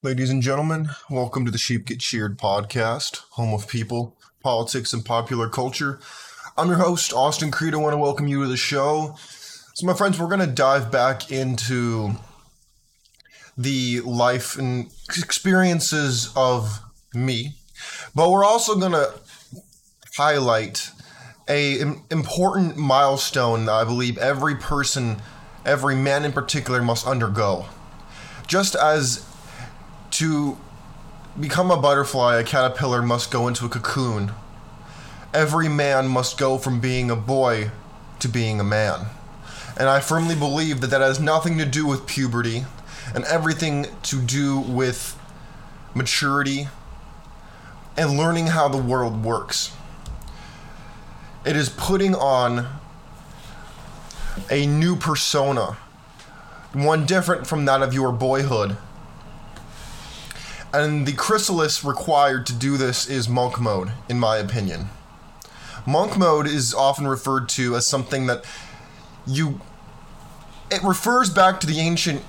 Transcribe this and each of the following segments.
Ladies and gentlemen, welcome to the Sheep Get Sheared podcast, home of people, politics, and popular culture. I'm your host, Austin Creed. I want to welcome you to the show. So, my friends, we're going to dive back into the life and experiences of me, but we're also going to highlight a important milestone that I believe every person, every man in particular, must undergo. Just as to become a butterfly, a caterpillar must go into a cocoon. Every man must go from being a boy to being a man. And I firmly believe that that has nothing to do with puberty and everything to do with maturity and learning how the world works. It is putting on a new persona, one different from that of your boyhood and the chrysalis required to do this is monk mode, in my opinion. Monk mode is often referred to as something that you. It refers back to the ancient,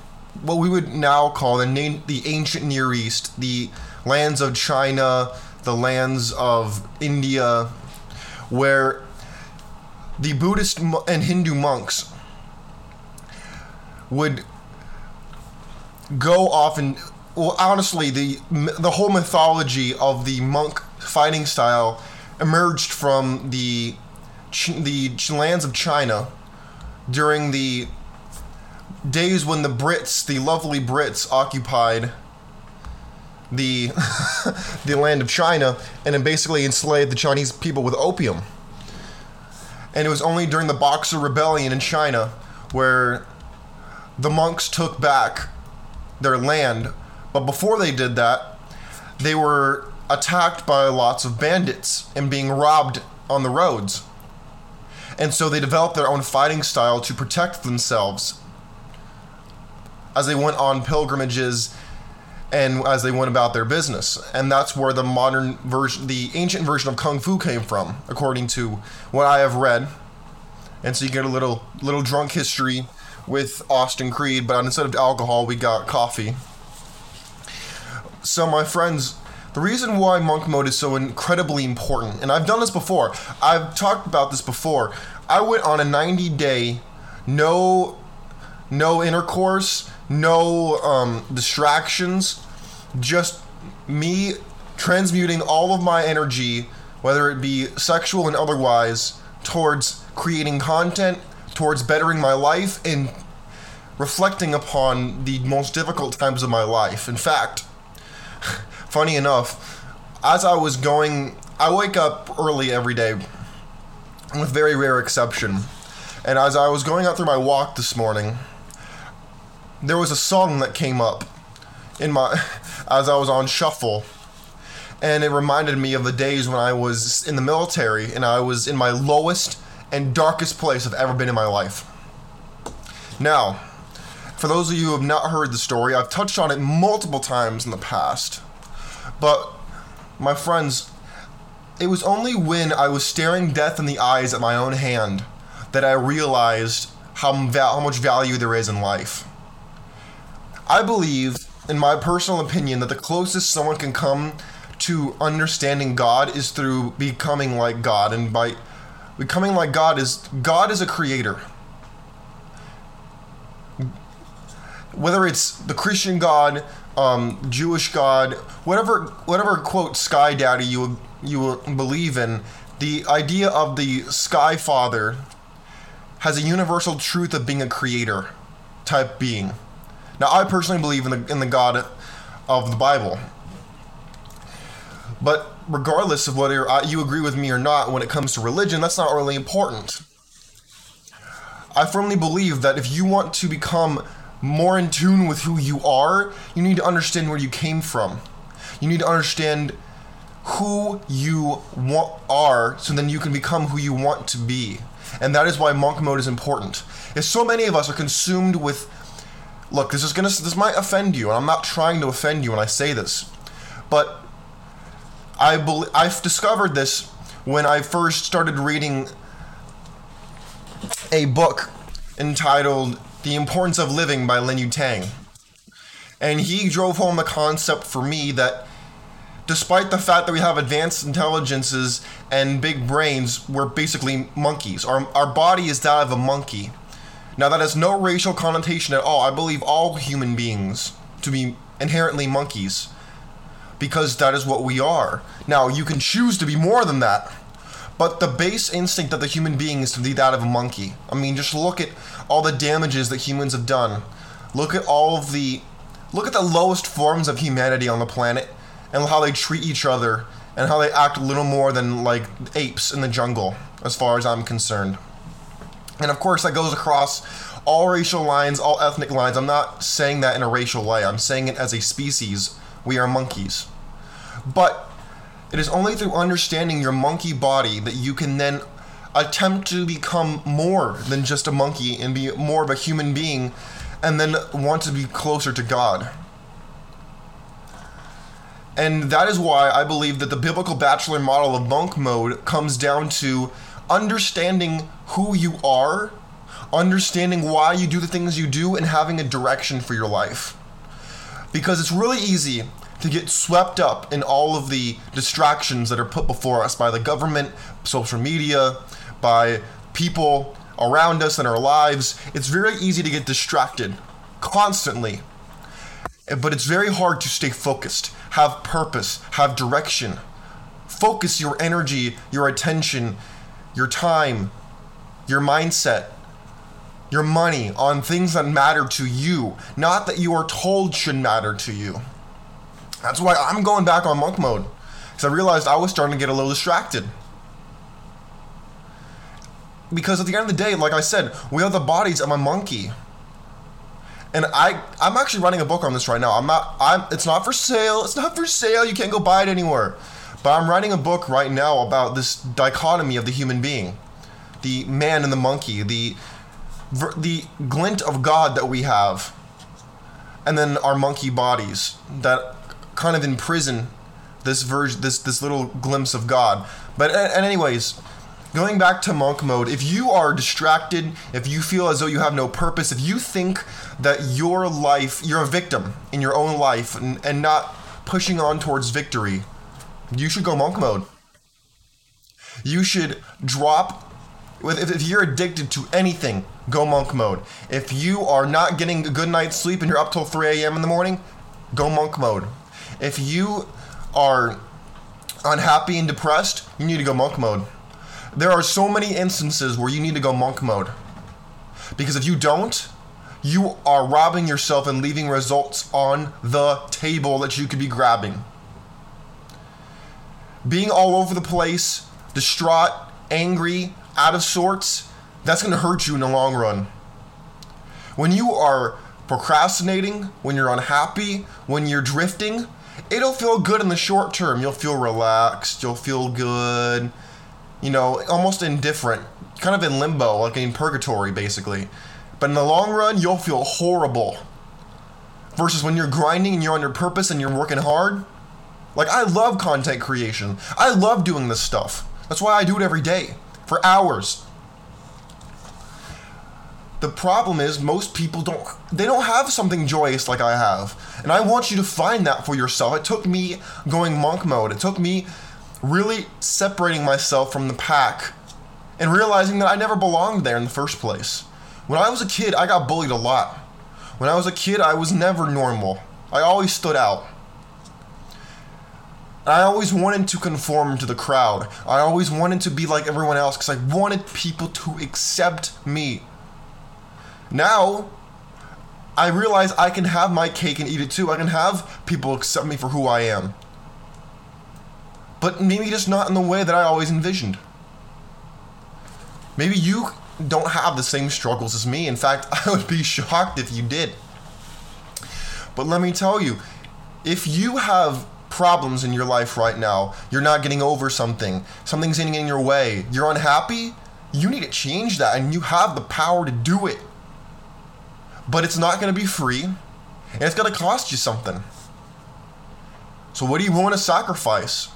what we would now call the, na- the ancient Near East, the lands of China, the lands of India, where the Buddhist and Hindu monks would go off and well, honestly, the the whole mythology of the monk fighting style emerged from the the lands of China during the days when the Brits, the lovely Brits, occupied the the land of China and basically enslaved the Chinese people with opium. And it was only during the Boxer Rebellion in China where the monks took back their land but before they did that, they were attacked by lots of bandits and being robbed on the roads. And so they developed their own fighting style to protect themselves as they went on pilgrimages and as they went about their business. And that's where the modern version, the ancient version of Kung Fu came from, according to what I have read. And so you get a little little drunk history with Austin Creed, but instead of alcohol, we got coffee. So, my friends, the reason why monk mode is so incredibly important, and I've done this before, I've talked about this before. I went on a 90 day, no, no intercourse, no um, distractions, just me transmuting all of my energy, whether it be sexual and otherwise, towards creating content, towards bettering my life, and reflecting upon the most difficult times of my life. In fact, funny enough, as I was going, I wake up early every day, with very rare exception. And as I was going out through my walk this morning, there was a song that came up in my as I was on shuffle. And it reminded me of the days when I was in the military and I was in my lowest and darkest place I've ever been in my life. Now, for those of you who have not heard the story, I've touched on it multiple times in the past. But, my friends, it was only when I was staring death in the eyes at my own hand that I realized how, how much value there is in life. I believe, in my personal opinion, that the closest someone can come to understanding God is through becoming like God. And by becoming like God is God is a creator. Whether it's the Christian God, um, Jewish God, whatever whatever quote Sky Daddy you you believe in, the idea of the Sky Father has a universal truth of being a creator type being. Now, I personally believe in the in the God of the Bible, but regardless of whether you agree with me or not, when it comes to religion, that's not really important. I firmly believe that if you want to become more in tune with who you are, you need to understand where you came from. You need to understand who you are so then you can become who you want to be. And that is why monk mode is important. If so many of us are consumed with look, this is going to this might offend you and I'm not trying to offend you when I say this. But I believe I've discovered this when I first started reading a book entitled the Importance of Living by Lin Yutang. And he drove home the concept for me that despite the fact that we have advanced intelligences and big brains, we're basically monkeys. Our, our body is that of a monkey. Now, that has no racial connotation at all. I believe all human beings to be inherently monkeys because that is what we are. Now, you can choose to be more than that, but the base instinct of the human being is to be that of a monkey. I mean, just look at all the damages that humans have done. Look at all of the look at the lowest forms of humanity on the planet and how they treat each other and how they act little more than like apes in the jungle as far as I'm concerned. And of course that goes across all racial lines, all ethnic lines. I'm not saying that in a racial way. I'm saying it as a species. We are monkeys. But it is only through understanding your monkey body that you can then attempt to become more than just a monkey and be more of a human being and then want to be closer to God. And that is why I believe that the biblical bachelor model of monk mode comes down to understanding who you are, understanding why you do the things you do, and having a direction for your life. Because it's really easy to get swept up in all of the distractions that are put before us by the government, social media, by people around us in our lives. It's very easy to get distracted constantly. But it's very hard to stay focused, have purpose, have direction. Focus your energy, your attention, your time, your mindset, your money on things that matter to you, not that you are told should matter to you. That's why I'm going back on monk mode. Because I realized I was starting to get a little distracted. Because at the end of the day, like I said, we are the bodies of a monkey. And I I'm actually writing a book on this right now. I'm not I'm it's not for sale. It's not for sale. You can't go buy it anywhere. But I'm writing a book right now about this dichotomy of the human being. The man and the monkey, the the glint of God that we have, and then our monkey bodies that kind of imprison this version, this this little glimpse of God. But and anyways, going back to monk mode, if you are distracted, if you feel as though you have no purpose, if you think that your life, you're a victim in your own life and, and not pushing on towards victory, you should go monk mode. You should drop. If, if you're addicted to anything, go monk mode. If you are not getting a good night's sleep and you're up till 3 a.m. in the morning, go monk mode. If you are unhappy and depressed, you need to go monk mode. There are so many instances where you need to go monk mode. Because if you don't, you are robbing yourself and leaving results on the table that you could be grabbing. Being all over the place, distraught, angry, out of sorts, that's going to hurt you in the long run. When you are procrastinating, when you're unhappy, when you're drifting, it'll feel good in the short term. You'll feel relaxed, you'll feel good, you know, almost indifferent, kind of in limbo, like in purgatory, basically. But in the long run, you'll feel horrible. Versus when you're grinding and you're on your purpose and you're working hard. Like, I love content creation. I love doing this stuff. That's why I do it every day for hours. The problem is most people don't they don't have something joyous like I have. And I want you to find that for yourself. It took me going monk mode. It took me really separating myself from the pack and realizing that I never belonged there in the first place. When I was a kid, I got bullied a lot. When I was a kid, I was never normal. I always stood out. I always wanted to conform to the crowd. I always wanted to be like everyone else because I wanted people to accept me. Now, I realize I can have my cake and eat it too. I can have people accept me for who I am. But maybe just not in the way that I always envisioned. Maybe you don't have the same struggles as me. In fact, I would be shocked if you did. But let me tell you, if you have problems in your life right now, you're not getting over something, something's getting in your way, you're unhappy, you need to change that and you have the power to do it but it's not going to be free and it's going to cost you something. So, what do you want to sacrifice?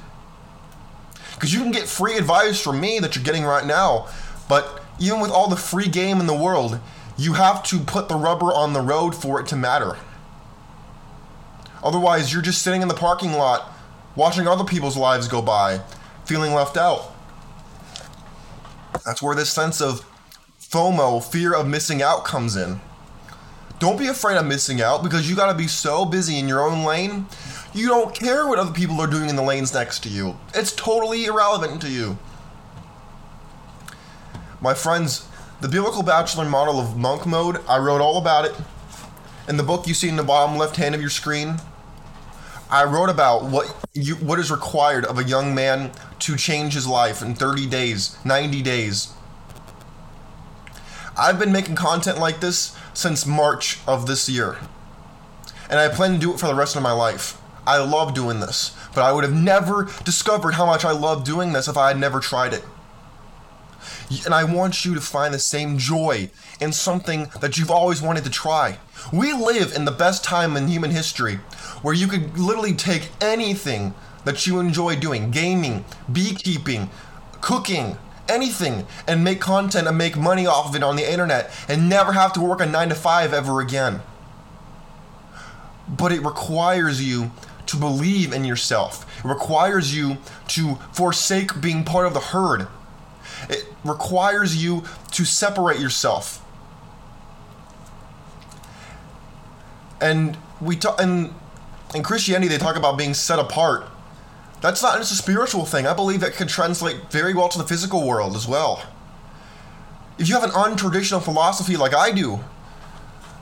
Because you can get free advice from me that you're getting right now, but even with all the free game in the world, you have to put the rubber on the road for it to matter. Otherwise, you're just sitting in the parking lot watching other people's lives go by, feeling left out. That's where this sense of FOMO, fear of missing out, comes in. Don't be afraid of missing out because you gotta be so busy in your own lane, you don't care what other people are doing in the lanes next to you. It's totally irrelevant to you. My friends, the biblical bachelor model of monk mode, I wrote all about it. In the book you see in the bottom left hand of your screen, I wrote about what you what is required of a young man to change his life in 30 days, 90 days. I've been making content like this since March of this year. And I plan to do it for the rest of my life. I love doing this, but I would have never discovered how much I love doing this if I had never tried it. And I want you to find the same joy in something that you've always wanted to try. We live in the best time in human history where you could literally take anything that you enjoy doing gaming, beekeeping, cooking, anything and make content and make money off of it on the internet and never have to work a 9 to 5 ever again. But it requires you to believe in yourself. It requires you to forsake being part of the herd. It requires you to separate yourself. And we talk and in Christianity they talk about being set apart. That's not just a spiritual thing. I believe that can translate very well to the physical world as well. If you have an untraditional philosophy like I do,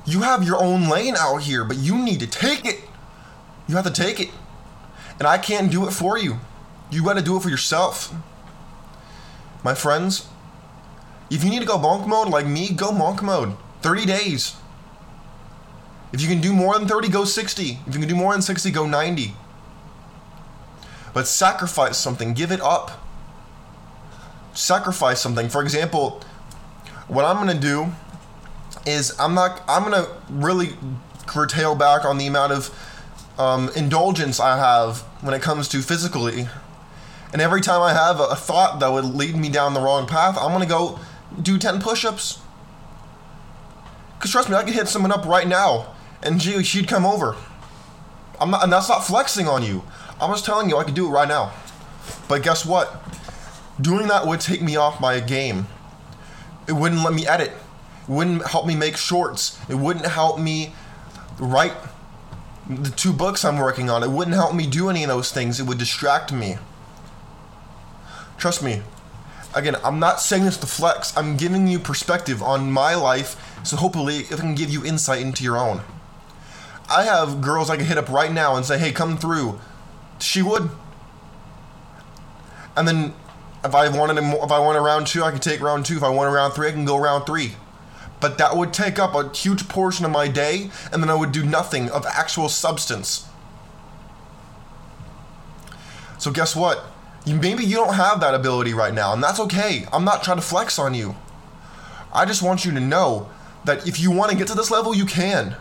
you have your own lane out here, but you need to take it. You have to take it. And I can't do it for you. You got to do it for yourself. My friends, if you need to go monk mode like me, go monk mode. 30 days. If you can do more than 30, go 60. If you can do more than 60, go 90 but sacrifice something, give it up. Sacrifice something. For example, what I'm going to do is I'm not I'm going to really curtail back on the amount of um, indulgence I have when it comes to physically. And every time I have a, thought that would lead me down the wrong path, I'm going to go do 10 push-ups. Cuz trust me, I could hit someone up right now and she, she'd come over. I'm not, and that's not flexing on you. I was telling you I could do it right now. But guess what? Doing that would take me off my game. It wouldn't let me edit. It wouldn't help me make shorts. It wouldn't help me write the two books I'm working on. It wouldn't help me do any of those things. It would distract me. Trust me. Again, I'm not saying this to flex. I'm giving you perspective on my life, so hopefully it can give you insight into your own. I have girls I can hit up right now and say, hey, come through she would. And then if I wanted a, if I wanted round two, I could take round two. If I wanted round three, I can go round three. But that would take up a huge portion of my day, and then I would do nothing of actual substance. So guess what? You, maybe you don't have that ability right now, and that's okay. I'm not trying to flex on you. I just want you to know that if you want to get to this level, you can.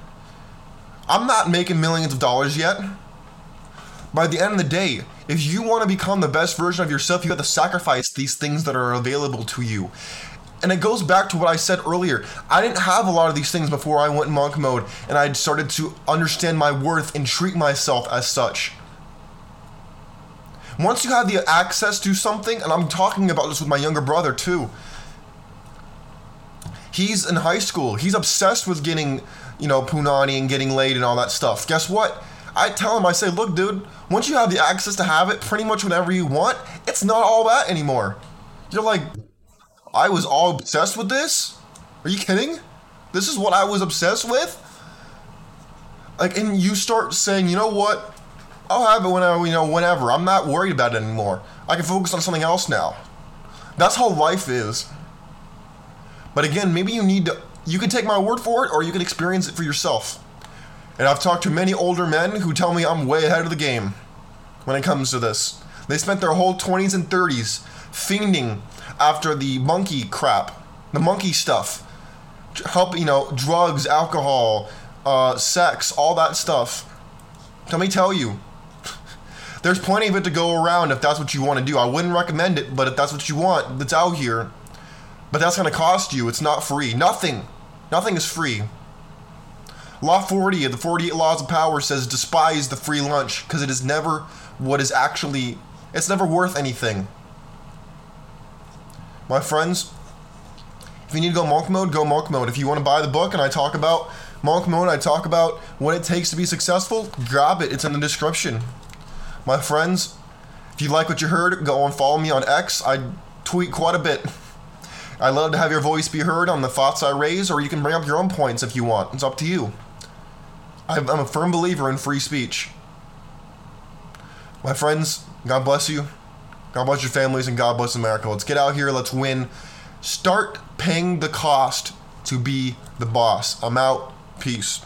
I'm not making millions of dollars yet by the end of the day, if you want to become the best version of yourself, you have to sacrifice these things that are available to you. And it goes back to what I said earlier. I didn't have a lot of these things before I went monk mode and I started to understand my worth and treat myself as such. Once you have the access to something, and I'm talking about this with my younger brother too. He's in high school. He's obsessed with getting, you know, punani and getting laid and all that stuff. Guess what? I tell him, I say, look, dude, once you have the access to have it pretty much whenever you want, it's not all that anymore. You're like, I was all obsessed with this? Are you kidding? This is what I was obsessed with? Like, and you start saying, you know what? I'll have it whenever, you know, whenever. I'm not worried about it anymore. I can focus on something else now. That's how life is. But again, maybe you need to, you can take my word for it or you can experience it for yourself. And I've talked to many older men who tell me I'm way ahead of the game when it comes to this. They spent their whole 20s and 30s fiending after the monkey crap, the monkey stuff. Help, you know, drugs, alcohol, uh, sex, all that stuff. Let me tell you, there's plenty of it to go around if that's what you want to do. I wouldn't recommend it, but if that's what you want, it's out here. But that's going to cost you. It's not free. Nothing. Nothing is free. Law 40 of the 48 Laws of Power says despise the free lunch because it is never what is actually, it's never worth anything. My friends, if you need to go monk mode, go monk mode. If you want to buy the book and I talk about monk mode, I talk about what it takes to be successful, grab it. It's in the description. My friends, if you like what you heard, go and follow me on X. I tweet quite a bit. I love to have your voice be heard on the thoughts I raise, or you can bring up your own points if you want. It's up to you. I'm a firm believer in free speech. My friends, God bless you. God bless your families and God bless America. Let's get out here. Let's win. Start paying the cost to be the boss. I'm out. Peace.